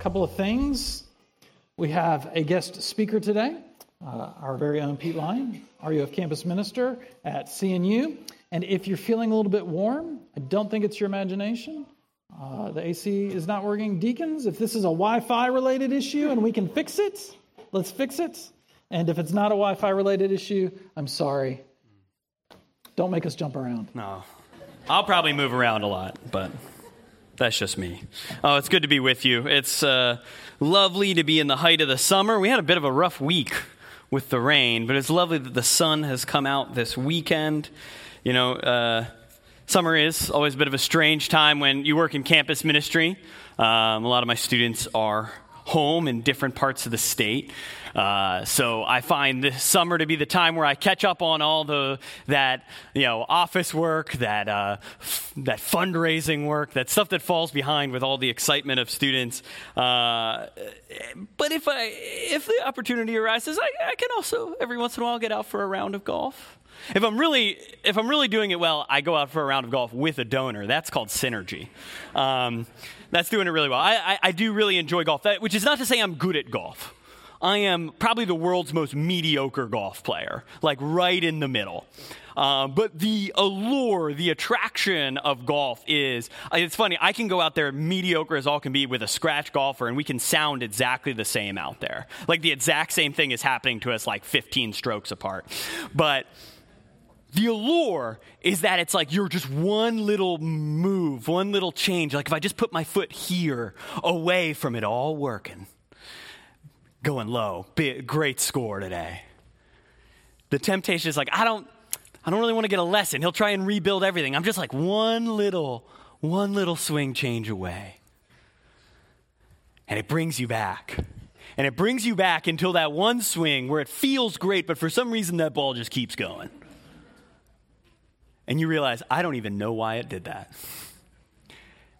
couple of things. We have a guest speaker today, uh, our very own Pete Lyon, RUF campus minister at CNU. And if you're feeling a little bit warm, I don't think it's your imagination. Uh, the AC is not working. Deacons, if this is a Wi Fi related issue and we can fix it, let's fix it. And if it's not a Wi Fi related issue, I'm sorry. Don't make us jump around. No. I'll probably move around a lot, but that's just me. Oh, it's good to be with you. It's uh, lovely to be in the height of the summer. We had a bit of a rough week with the rain, but it's lovely that the sun has come out this weekend. You know, uh, summer is always a bit of a strange time when you work in campus ministry. Um, a lot of my students are home in different parts of the state. Uh, so I find this summer to be the time where I catch up on all the that you know office work, that uh, f- that fundraising work, that stuff that falls behind with all the excitement of students. Uh, but if I if the opportunity arises, I, I can also every once in a while get out for a round of golf. If I'm really if I'm really doing it well, I go out for a round of golf with a donor. That's called synergy. Um, that's doing it really well. I, I, I do really enjoy golf, that, which is not to say I'm good at golf. I am probably the world's most mediocre golf player, like right in the middle. Uh, but the allure, the attraction of golf is it's funny, I can go out there mediocre as all can be with a scratch golfer, and we can sound exactly the same out there. Like the exact same thing is happening to us like 15 strokes apart. But the allure is that it's like you're just one little move, one little change. Like if I just put my foot here away from it all working going low. Great score today. The temptation is like, I don't, I don't really want to get a lesson. He'll try and rebuild everything. I'm just like one little, one little swing change away. And it brings you back. And it brings you back until that one swing where it feels great, but for some reason that ball just keeps going. And you realize, I don't even know why it did that.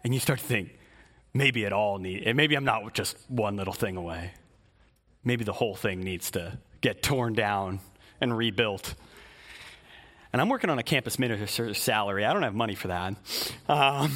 And you start to think, maybe it all need, maybe I'm not just one little thing away maybe the whole thing needs to get torn down and rebuilt. And I'm working on a campus minister's salary. I don't have money for that. Um,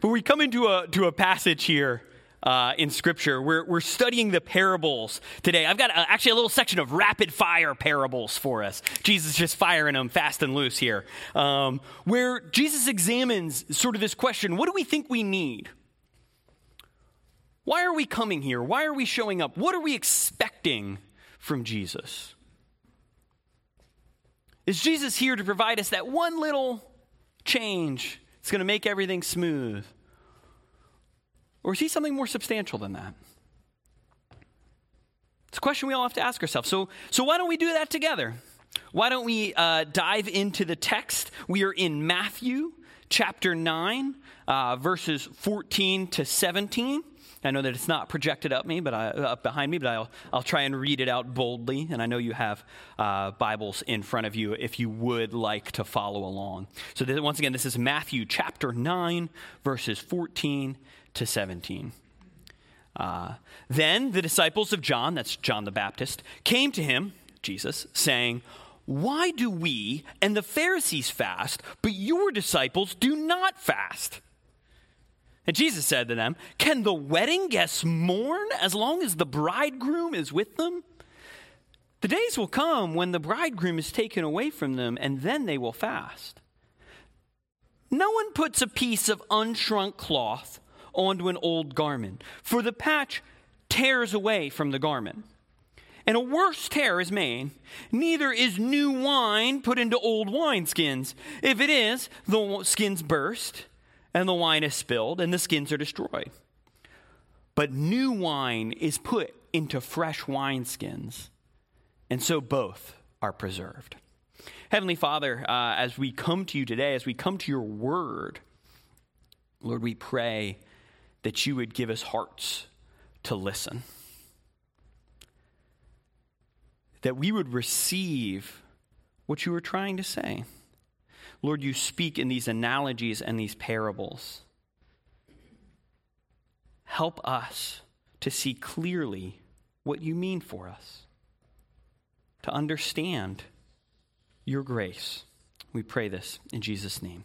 but we come into a, to a passage here uh, in Scripture. We're, we're studying the parables today. I've got a, actually a little section of rapid fire parables for us. Jesus just firing them fast and loose here. Um, where Jesus examines sort of this question what do we think we need? Why are we coming here? Why are we showing up? What are we expecting from Jesus? Is Jesus here to provide us that one little change that's going to make everything smooth? Or is he something more substantial than that? It's a question we all have to ask ourselves. So, so why don't we do that together? Why don't we uh, dive into the text? We are in Matthew chapter 9, uh, verses 14 to 17. I know that it's not projected up me, but I, up behind me, but I'll, I'll try and read it out boldly. And I know you have uh, Bibles in front of you if you would like to follow along. So this, once again, this is Matthew chapter 9, verses 14 to 17. Uh, then the disciples of John, that's John the Baptist, came to him, Jesus, saying, Why do we and the Pharisees fast, but your disciples do not fast? And Jesus said to them, Can the wedding guests mourn as long as the bridegroom is with them? The days will come when the bridegroom is taken away from them, and then they will fast. No one puts a piece of unshrunk cloth onto an old garment, for the patch tears away from the garment. And a worse tear is made. Neither is new wine put into old wineskins. If it is, the skins burst and the wine is spilled, and the skins are destroyed. But new wine is put into fresh wineskins, and so both are preserved. Heavenly Father, uh, as we come to you today, as we come to your word, Lord, we pray that you would give us hearts to listen, that we would receive what you were trying to say. Lord, you speak in these analogies and these parables. Help us to see clearly what you mean for us, to understand your grace. We pray this in Jesus' name.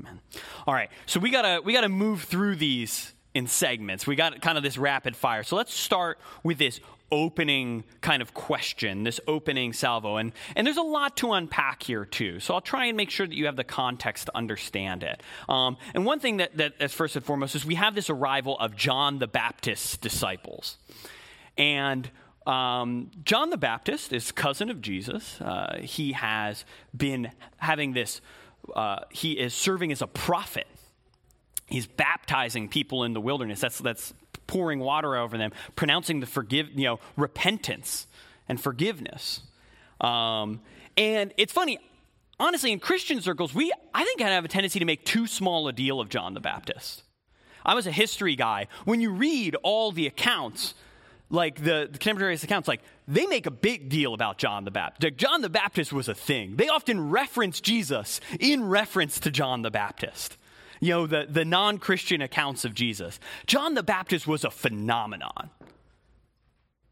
Amen. All right, so we gotta we gotta move through these in segments. We got kind of this rapid fire. So let's start with this opening kind of question, this opening salvo. And, and there's a lot to unpack here, too. So I'll try and make sure that you have the context to understand it. Um, and one thing that, that, that's first and foremost, is we have this arrival of John the Baptist's disciples. And um, John the Baptist is cousin of Jesus. Uh, he has been having this, uh, he is serving as a prophet. He's baptizing people in the wilderness. That's, that's pouring water over them, pronouncing the forgive, you know, repentance and forgiveness. Um, and it's funny, honestly, in Christian circles, we, I think, kind of have a tendency to make too small a deal of John the Baptist. I was a history guy. When you read all the accounts, like the, the contemporaneous accounts, like they make a big deal about John the Baptist. John the Baptist was a thing. They often reference Jesus in reference to John the Baptist. You know, the, the non Christian accounts of Jesus. John the Baptist was a phenomenon.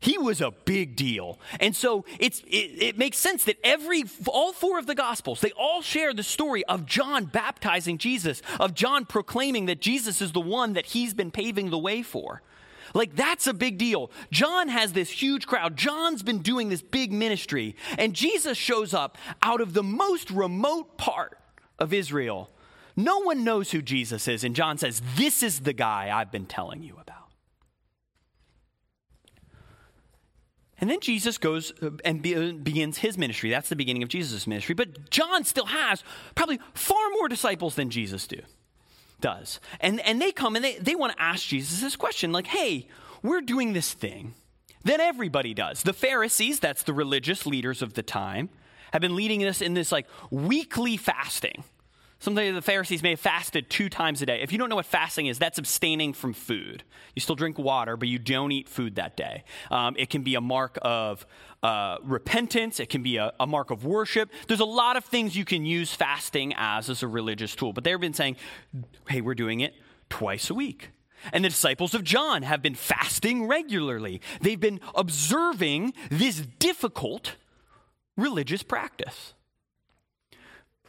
He was a big deal. And so it's, it, it, makes sense that every, all four of the Gospels, they all share the story of John baptizing Jesus, of John proclaiming that Jesus is the one that he's been paving the way for. Like, that's a big deal. John has this huge crowd. John's been doing this big ministry, and Jesus shows up out of the most remote part of Israel. No one knows who Jesus is, and John says, This is the guy I've been telling you about. And then Jesus goes uh, and begins his ministry. That's the beginning of Jesus' ministry. But John still has probably far more disciples than Jesus do does. And, and they come and they, they want to ask Jesus this question like, hey, we're doing this thing that everybody does. The Pharisees, that's the religious leaders of the time, have been leading us in this like weekly fasting. Sometimes the Pharisees may have fasted two times a day. If you don't know what fasting is, that's abstaining from food. You still drink water, but you don't eat food that day. Um, it can be a mark of uh, repentance, it can be a, a, mark of worship. There's a lot of things you can use fasting as as a religious tool, but they've been saying, hey, we're doing it twice a week. And the disciples of John have been fasting regularly. They've been observing this difficult religious practice.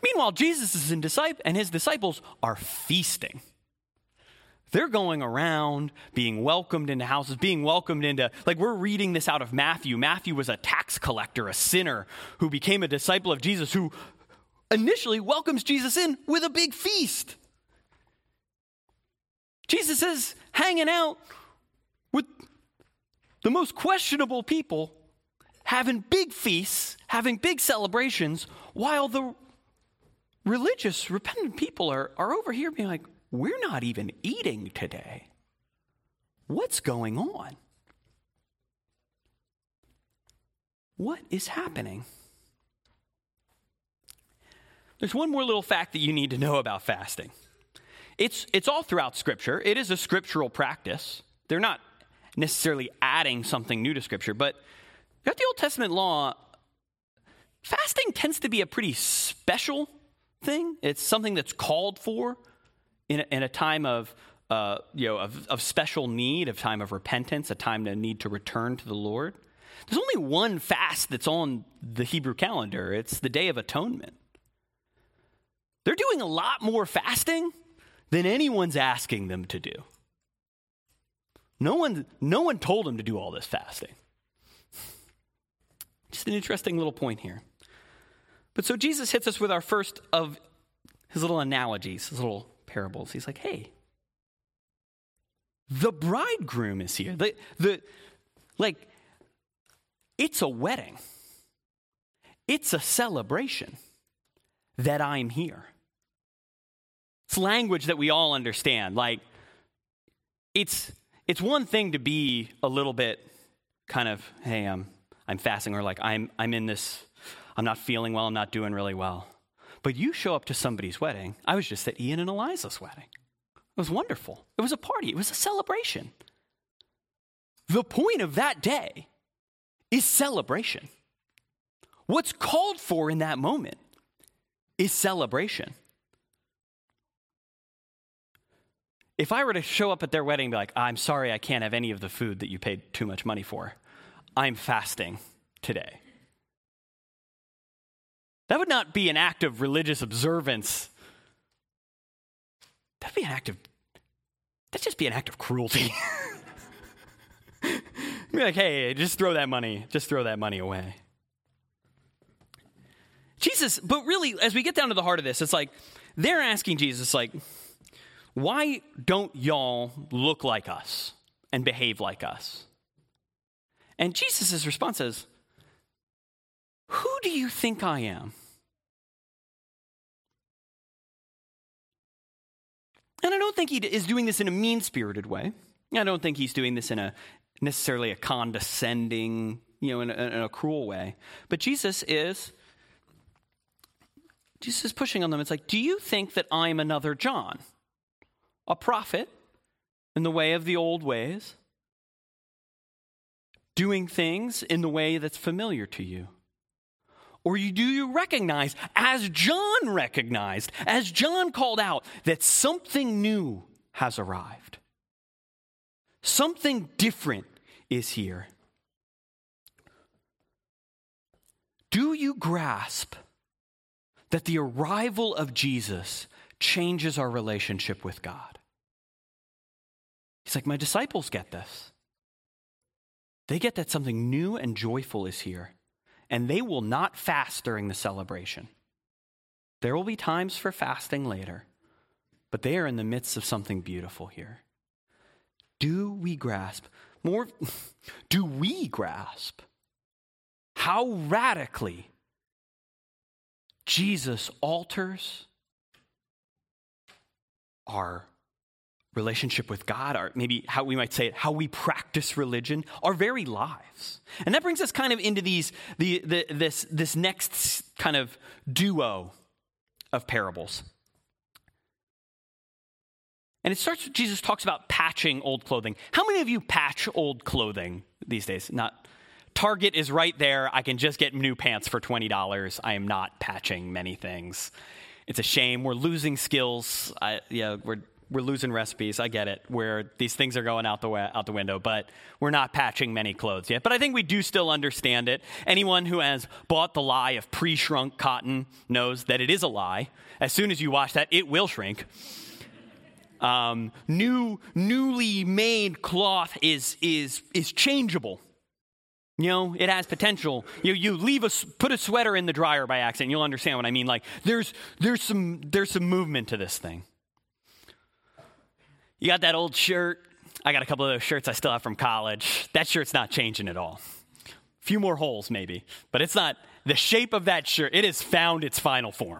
Meanwhile, Jesus and his disciples are feasting. They're going around being welcomed into houses, being welcomed into, like we're reading this out of Matthew. Matthew was a tax collector, a sinner who became a disciple of Jesus, who initially welcomes Jesus in with a big feast. Jesus is hanging out with the most questionable people, having big feasts, having big celebrations, while the religious, repentant people are, are over here being like, we're not even eating today. What's going on? What is happening? There's one more little fact that you need to know about fasting. It's, it's all throughout Scripture. It is a scriptural practice. They're not necessarily adding something new to Scripture, but got the Old Testament law. Fasting tends to be a pretty special thing. It's something that's called for in a, in a time of, uh, you know, of, of special need, a time of repentance, a time to need to return to the Lord. There's only one fast that's on the Hebrew calendar. It's the Day of Atonement. They're doing a lot more fasting than anyone's asking them to do. No one, no one told them to do all this fasting. Just an interesting little point here. But so Jesus hits us with our first of his little analogies, his little parables. He's like, hey, the bridegroom is here. The, the, like, it's a wedding, it's a celebration that I'm here. It's language that we all understand. Like, it's, it's one thing to be a little bit kind of, hey, I'm, I'm fasting, or like, I'm, I'm in this I'm not feeling well, I'm not doing really well. But you show up to somebody's wedding. I was just at Ian and Eliza's wedding. It was wonderful. It was a party, it was a celebration. The point of that day is celebration. What's called for in that moment is celebration. If I were to show up at their wedding and be like, I'm sorry, I can't have any of the food that you paid too much money for, I'm fasting today. That would not be an act of religious observance. That'd be an act of that'd just be an act of cruelty. be like, hey, just throw that money, just throw that money away. Jesus, but really, as we get down to the heart of this, it's like they're asking Jesus, like, why don't y'all look like us and behave like us? And Jesus' response is, Who do you think I am? And I don't think he is doing this in a mean spirited way. I don't think he's doing this in a necessarily a condescending, you know, in a, in a cruel way. But Jesus is Jesus is pushing on them. It's like, do you think that I'm another John, a prophet in the way of the old ways, doing things in the way that's familiar to you? Or do you recognize, as John recognized, as John called out, that something new has arrived? Something different is here. Do you grasp that the arrival of Jesus changes our relationship with God? He's like, My disciples get this. They get that something new and joyful is here, and they will not fast during the celebration. There will be times for fasting later, but they are in the midst of something beautiful here. Do we grasp more? Do we grasp how radically Jesus alters our relationship with God, or maybe how we might say it, how we practice religion, our very lives. And that brings us kind of into these, the, the, this, this next kind of duo of parables. And it starts, Jesus talks about patching old clothing. How many of you patch old clothing these days? Not, Target is right there. I can just get new pants for $20. I am not patching many things. It's a shame. We're losing skills. I, yeah, we're, we're losing recipes. I get it. Where these things are going out the way, out the window, but we're not patching many clothes yet. But I think we do still understand it. Anyone who has bought the lie of pre-shrunk cotton knows that it is a lie. As soon as you wash that, it will shrink. Um, new, newly made cloth is is is changeable. You know, it has potential. You, you leave a, put a sweater in the dryer by accident, you'll understand what I mean. Like, there's, there's, some, there's some movement to this thing. You got that old shirt. I got a couple of those shirts I still have from college. That shirt's not changing at all. A few more holes, maybe, but it's not the shape of that shirt. It has found its final form.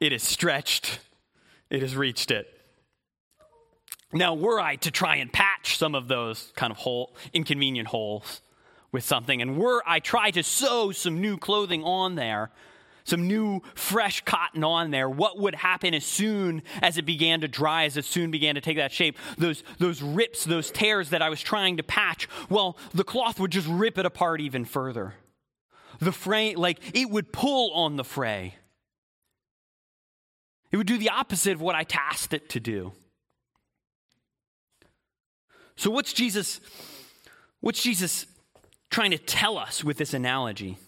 It is stretched, it has reached it. Now, were I to try and patch some of those kind of hole, inconvenient holes with something, and were I try to sew some new clothing on there, some new fresh cotton on there, what would happen as soon as it began to dry, as it soon began to take that shape? Those, those rips, those tears that I was trying to patch, well, the cloth would just rip it apart even further. The fray, like, it would pull on the fray. It would do the opposite of what I tasked it to do. So what's Jesus what's Jesus trying to tell us with this analogy?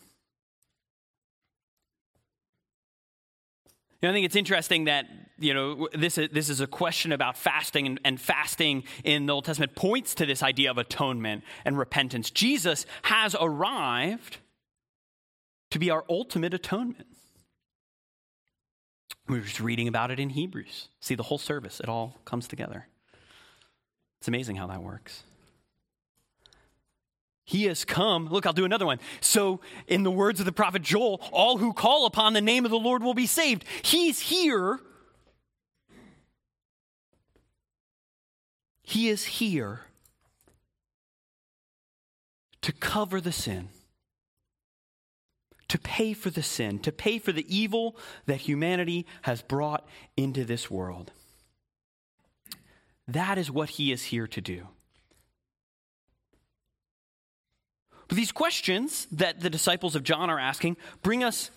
You know, I think it's interesting that you know this is, this is a question about fasting, and, and, fasting in the Old Testament points to this idea of atonement and repentance. Jesus has arrived to be our ultimate atonement. We were just reading about it in Hebrews. See the whole service; it all comes together. It's amazing how that works. He has come. Look, I'll do another one. So, in the words of the prophet Joel, all who call upon the name of the Lord will be saved. He's here. He is here to cover the sin, to pay for the sin, to pay for the evil that humanity has brought into this world. That is what he is here to do. But these questions that the disciples of John are asking bring us,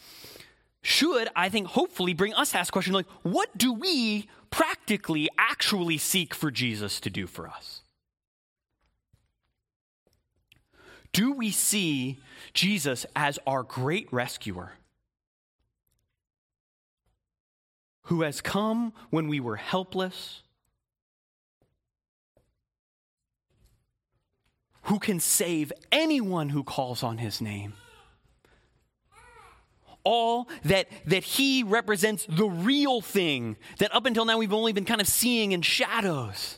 should, I think, hopefully bring us to ask questions like, what do we practically actually seek for Jesus to do for us? Do we see Jesus as our great rescuer who has come when we were helpless? Who can save anyone who calls on his name. All that, that he represents the real thing that up until now we've only been kind of seeing in shadows.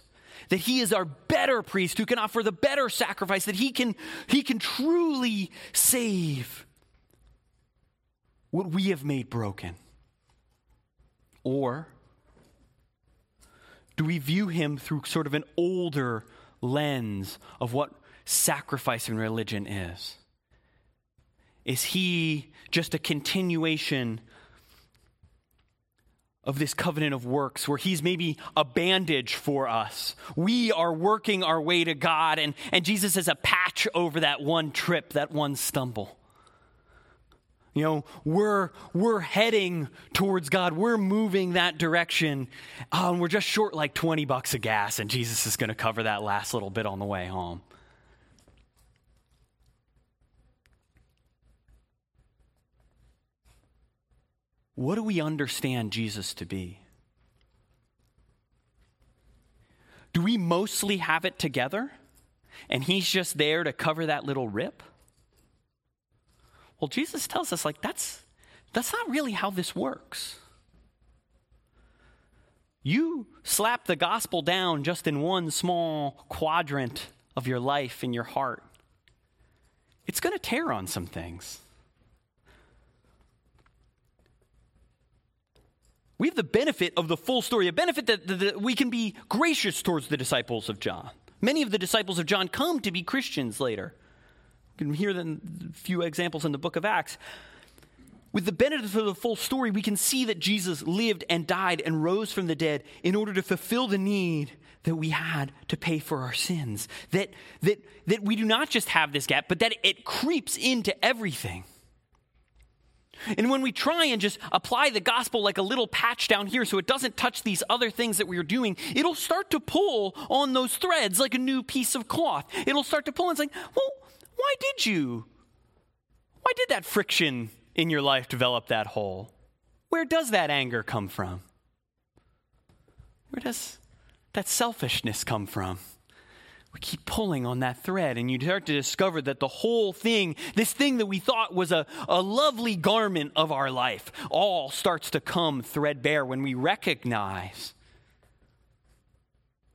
That he is our better priest who can offer the better sacrifice, that he can, he can truly save what we have made broken. Or do we view him through sort of an older lens of what sacrifice in religion is? Is he just a continuation of this covenant of works where he's maybe a bandage for us? We are working our way to God, and, and Jesus is a patch over that one trip, that one stumble. You know, we're, we're heading towards God. We're moving that direction. Um, we're just short like 20 bucks of gas, and Jesus is going to cover that last little bit on the way home. What do we understand Jesus to be? Do we mostly have it together? And he's just there to cover that little rip? Well, Jesus tells us, like, that's, that's not really how this works. You slap the gospel down just in one small quadrant of your life in your heart, it's going to tear on some things. We have the benefit of the full story, a benefit that, that, that, we can be gracious towards the disciples of John. Many of the disciples of John come to be Christians later. You can hear a few examples in the book of Acts. With the benefit of the full story, we can see that Jesus lived and died and rose from the dead in order to fulfill the need that we had to pay for our sins. That, that, that we do not just have this gap, but that it creeps into everything. And when we try and just apply the gospel like a little patch down here so it doesn't touch these other things that we are doing, it'll start to pull on those threads like a new piece of cloth. It'll start to pull and say, well, why did you? Why did that friction in your life develop that hole? Where does that anger come from? Where does that selfishness come from? We keep pulling on that thread, and you start to discover that the whole thing, this thing that we thought was a, a lovely garment of our life, all starts to come threadbare when we recognize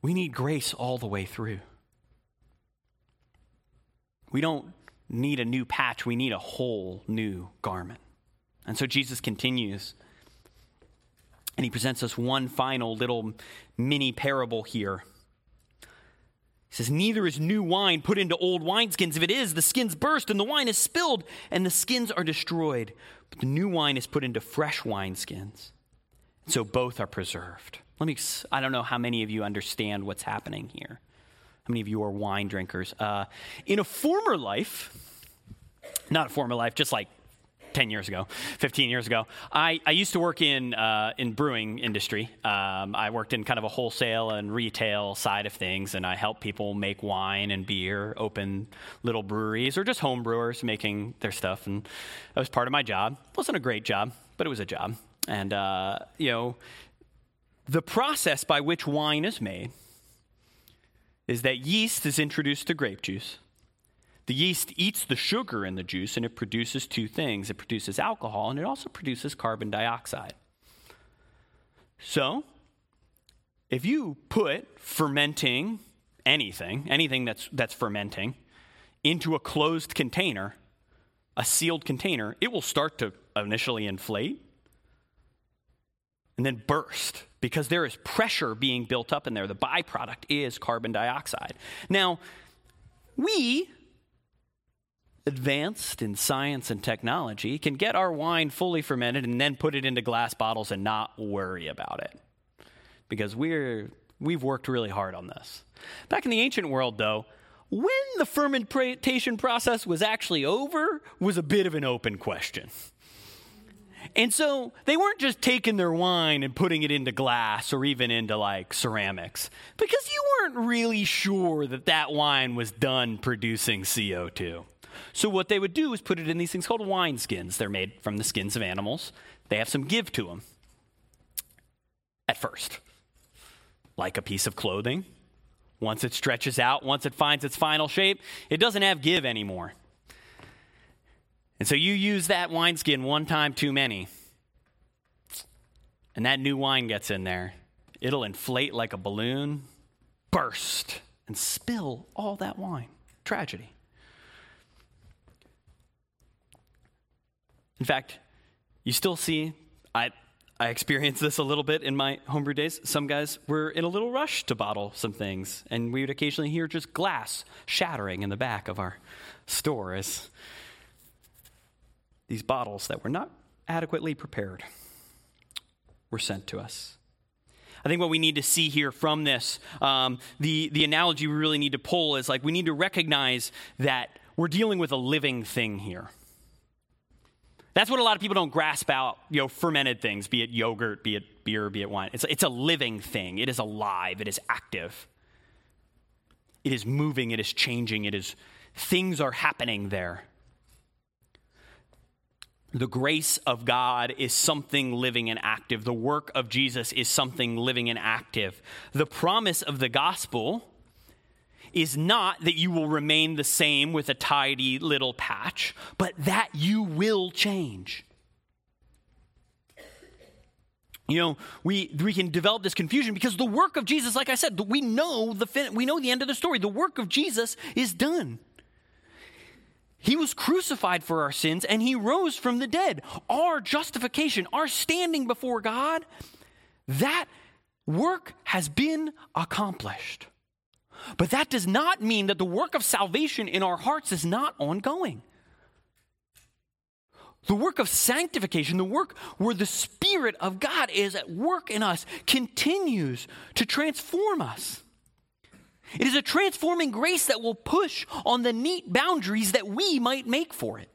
we need grace all the way through. We don't need a new patch, we need a whole new garment. And so Jesus continues, and he presents us one final little mini parable here. He says, Neither is new wine put into old wineskins. If it is, the skins burst and the wine is spilled and the skins are destroyed. But the new wine is put into fresh wineskins. So both are preserved. Let me, I don't know how many of you understand what's happening here. How many of you are wine drinkers? Uh, in a former life, not a former life, just like 10 years ago, 15 years ago. I, I used to work in, uh, in brewing industry. Um, I worked in kind of a wholesale and retail side of things, and I helped people make wine and beer, open little breweries, or just home brewers making their stuff. And that was part of my job. It wasn't a great job, but it was a job. And, uh, you know, the process by which wine is made is that yeast is introduced to grape juice. The yeast eats the sugar in the juice and it produces two things it produces alcohol and it also produces carbon dioxide. So, if you put fermenting anything, anything that's, that's fermenting, into a closed container, a sealed container, it will start to initially inflate and then burst because there is pressure being built up in there. The byproduct is carbon dioxide. Now, we, advanced in science and technology, can get our wine fully fermented and then put it into glass bottles and not worry about it because we're, we've worked really hard on this. Back in the ancient world, though, when the fermentation process was actually over was a bit of an open question. And so they weren't just taking their wine and putting it into glass or even into like ceramics because you weren't really sure that that wine was done producing CO2. So what they would do is put it in these things called wineskins. They're made from the skins of animals. They have some give to them at first, like a piece of clothing Once it stretches out, once it finds its final shape, it doesn't have give anymore. And so you use that wineskin one time too many, and that new wine gets in there. It'll inflate like a balloon, burst, and spill all that wine. Tragedy. In fact, you still see, I, I experienced this a little bit in my homebrew days. Some guys were in a little rush to bottle some things, and we would occasionally hear just glass shattering in the back of our store as these bottles that were not adequately prepared were sent to us. I think what we need to see here from this, um, the, the analogy we really need to pull is like we need to recognize that we're dealing with a living thing here. That's what a lot of people don't grasp out, you know, fermented things, be it yogurt, be it beer, be it wine. It's, it's a living thing. It is alive. It is active. It is moving. It is changing. It is, things are happening there. The grace of God is something living and active. The work of Jesus is something living and active. The promise of the gospel is not that you will remain the same with a tidy little patch, but that you will change. You know, we, we can develop this confusion because the work of Jesus, like I said, we know the fin- we know the end of the story. The work of Jesus is done. He was crucified for our sins and he rose from the dead. Our justification, our standing before God, that work has been accomplished. But that does not mean that the work of salvation in our hearts is not ongoing. The work of sanctification, the work where the Spirit of God is at work in us, continues to transform us. It is a transforming grace that will push on the neat boundaries that we might make for it.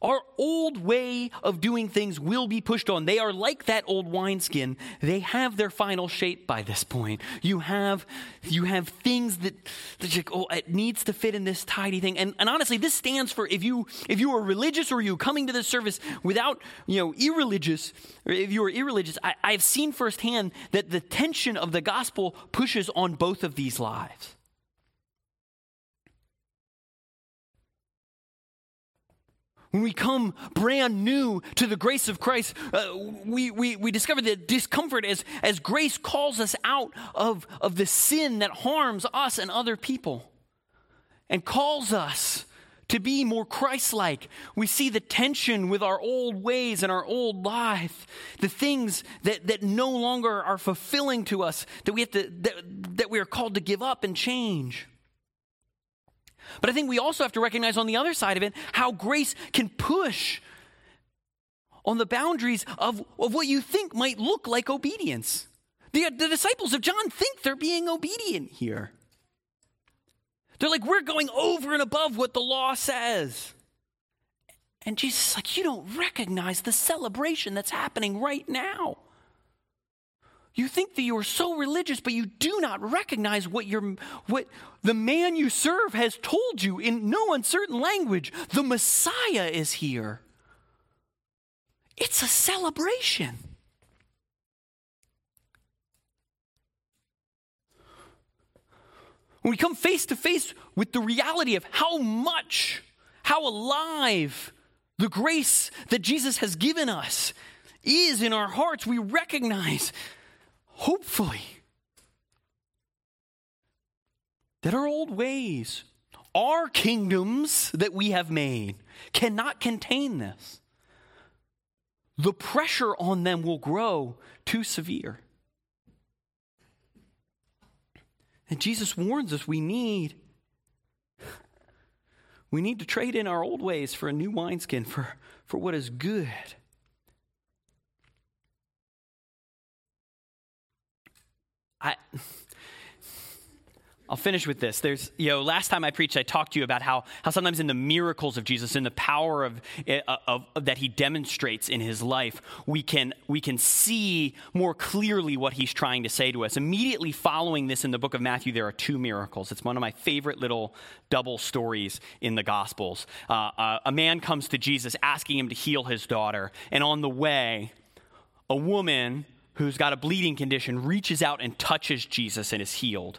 Our old way of doing things will be pushed on. They are like that old wineskin. They have their final shape by this point. You have, you have things that, that like, oh, it needs to fit in this tidy thing. And, and honestly, this stands for if you if you are religious or you coming to this service without, you know, irreligious, or if you are irreligious, I, I've seen firsthand that the tension of the gospel pushes on both of these lives. When we come brand new to the grace of Christ, uh, we, we, we discover the discomfort as, as grace calls us out of, of the sin that harms us and other people and calls us to be more Christ like. We see the tension with our old ways and our old life, the things that, that no longer are fulfilling to us, that we, have to, that, that we are called to give up and change. But I think we also have to recognize on the other side of it how grace can push on the boundaries of, of what you think might look like obedience. The, the disciples of John think they're being obedient here. They're like, we're going over and above what the law says. And Jesus is like, you don't recognize the celebration that's happening right now. You think that you are so religious, but you do not recognize what, your, what the man you serve has told you in no uncertain language. The Messiah is here. It's a celebration. When we come face to face with the reality of how much, how alive the grace that Jesus has given us is in our hearts, we recognize hopefully, that our old ways, our kingdoms that we have made, cannot contain this. The pressure on them will grow too severe. And Jesus warns us we need we need to trade in our old ways for a new wineskin for, for what is good. I. I'll finish with this. There's, you know, last time I preached, I talked to you about how, how sometimes in the miracles of Jesus, in the power of, eh, of, of, that he demonstrates in his life, we can, we can see more clearly what he's trying to say to us. Immediately following this in the book of Matthew, there are two miracles. It's one of my favorite little double stories in the Gospels. Uh, uh, a man comes to Jesus asking him to heal his daughter, and on the way, a woman who's got a bleeding condition, reaches out and touches Jesus and is healed.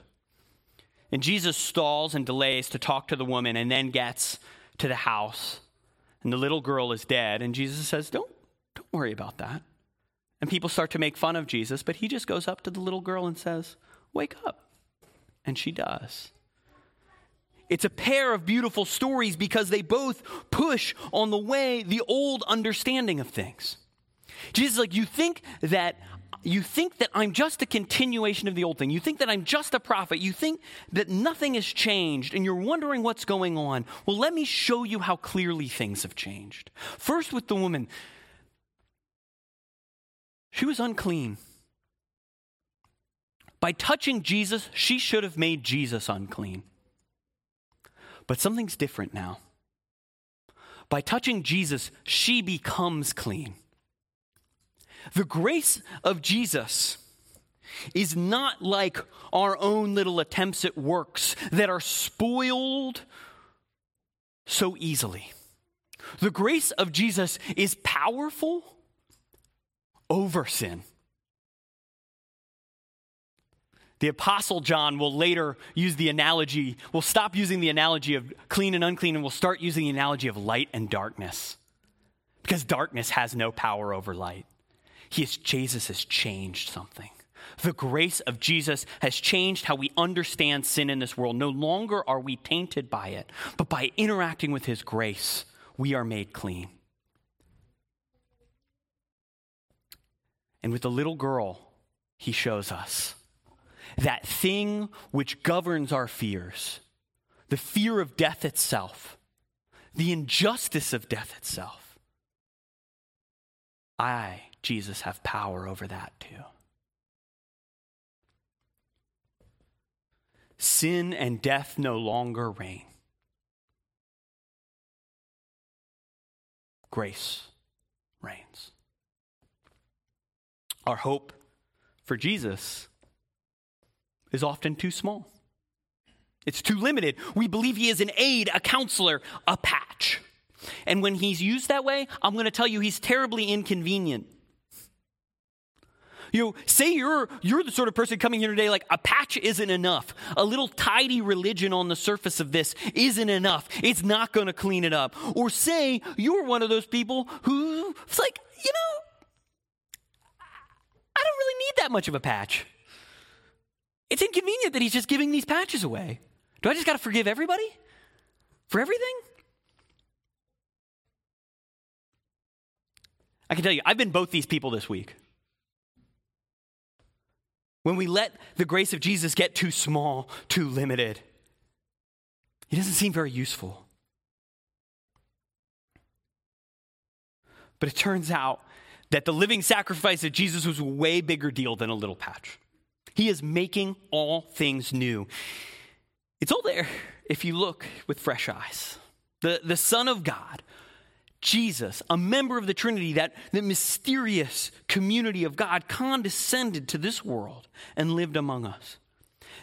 And Jesus stalls and delays to talk to the woman and then gets to the house. And the little girl is dead. And Jesus says, Don't, don't worry about that. And people start to make fun of Jesus, but he just goes up to the little girl and says, Wake up. And she does. It's a pair of beautiful stories because they both push on the way, the old understanding of things. Jesus is like, You think that you think that I'm just a continuation of the old thing. You think that I'm just a prophet. You think that nothing has changed and you're wondering what's going on. Well, let me show you how clearly things have changed. First, with the woman, she was unclean. By touching Jesus, she should have made Jesus unclean. But something's different now. By touching Jesus, she becomes clean. The grace of Jesus is not like our own little attempts at works that are spoiled so easily. The grace of Jesus is powerful over sin. The Apostle John will later use the analogy, will stop using the analogy of clean and unclean and will start using the analogy of light and darkness. Because darkness has no power over light. He is, Jesus has changed something. The grace of Jesus has changed how we understand sin in this world. No longer are we tainted by it, but by interacting with His grace, we are made clean. And with the little girl, He shows us that thing which governs our fears, the fear of death itself, the injustice of death itself. I Jesus have power over that too. Sin and death no longer reign. Grace reigns. Our hope for Jesus is often too small. It's too limited. We believe he is an aid, a counselor, a patch. And when he's used that way, I'm going to tell you he's terribly inconvenient. You know, say you're you're the sort of person coming here today like a patch isn't enough. A little tidy religion on the surface of this isn't enough. It's not going to clean it up. Or say you're one of those people who's like, you know, I don't really need that much of a patch. It's inconvenient that he's just giving these patches away. Do I just got to forgive everybody for everything? I can tell you, I've been both these people this week. When we let the grace of Jesus get too small, too limited, he doesn't seem very useful. But it turns out that the living sacrifice of Jesus was a way bigger deal than a little patch. He is making all things new. It's all there if you look with fresh eyes. The, the Son of God Jesus, a member of the Trinity, that, that mysterious community of God, condescended to this world and lived among us.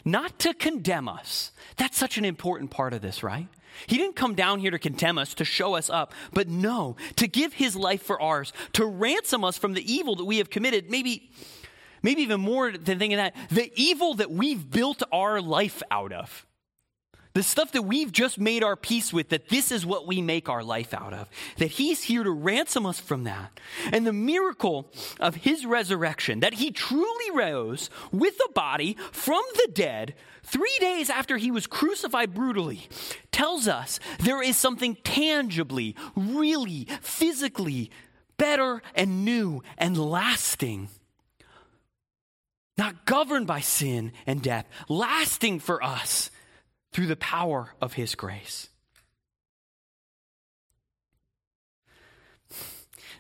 Not to condemn us. That's such an important part of this, right? He didn't come down here to condemn us, to show us up, but no, to give his life for ours, to ransom us from the evil that we have committed. Maybe, maybe even more than thinking that, the evil that we've built our life out of. The stuff that we've just made our peace with, that this is what we make our life out of, that He's here to ransom us from that. And the miracle of His resurrection, that He truly rose with a body from the dead three days after He was crucified brutally, tells us there is something tangibly, really, physically better and new and lasting not governed by sin and death, lasting for us through the power of His grace.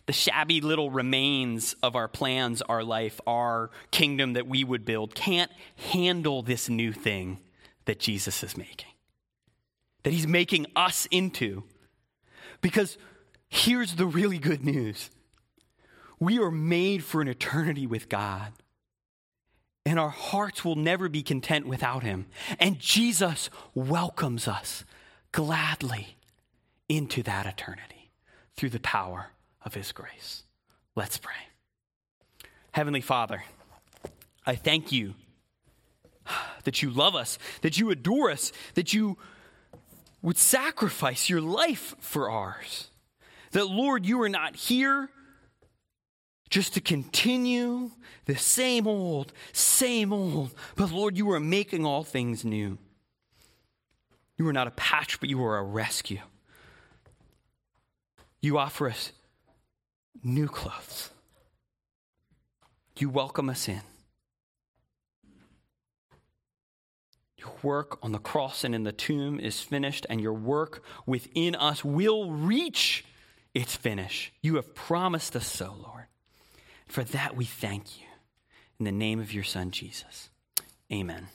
The shabby little remains of our plans, our life, our kingdom that we would build can't handle this new thing that Jesus is making, that He's making us into. Because here's the really good news we are made for an eternity with God and our hearts will never be content without him. And Jesus welcomes us gladly into that eternity through the power of his grace. Let's pray. Heavenly Father, I thank you that you love us, that you adore us, that you would sacrifice your life for ours. That, Lord, you are not here just to continue the same old, same old, but Lord, you are making all things new. You are not a patch, but you are a rescue. You offer us new clothes. You welcome us in. Your work on the cross and in the tomb is finished, and your work within us will reach its finish. You have promised us so, Lord. For that we thank you. In the name of your Son, Jesus. Amen.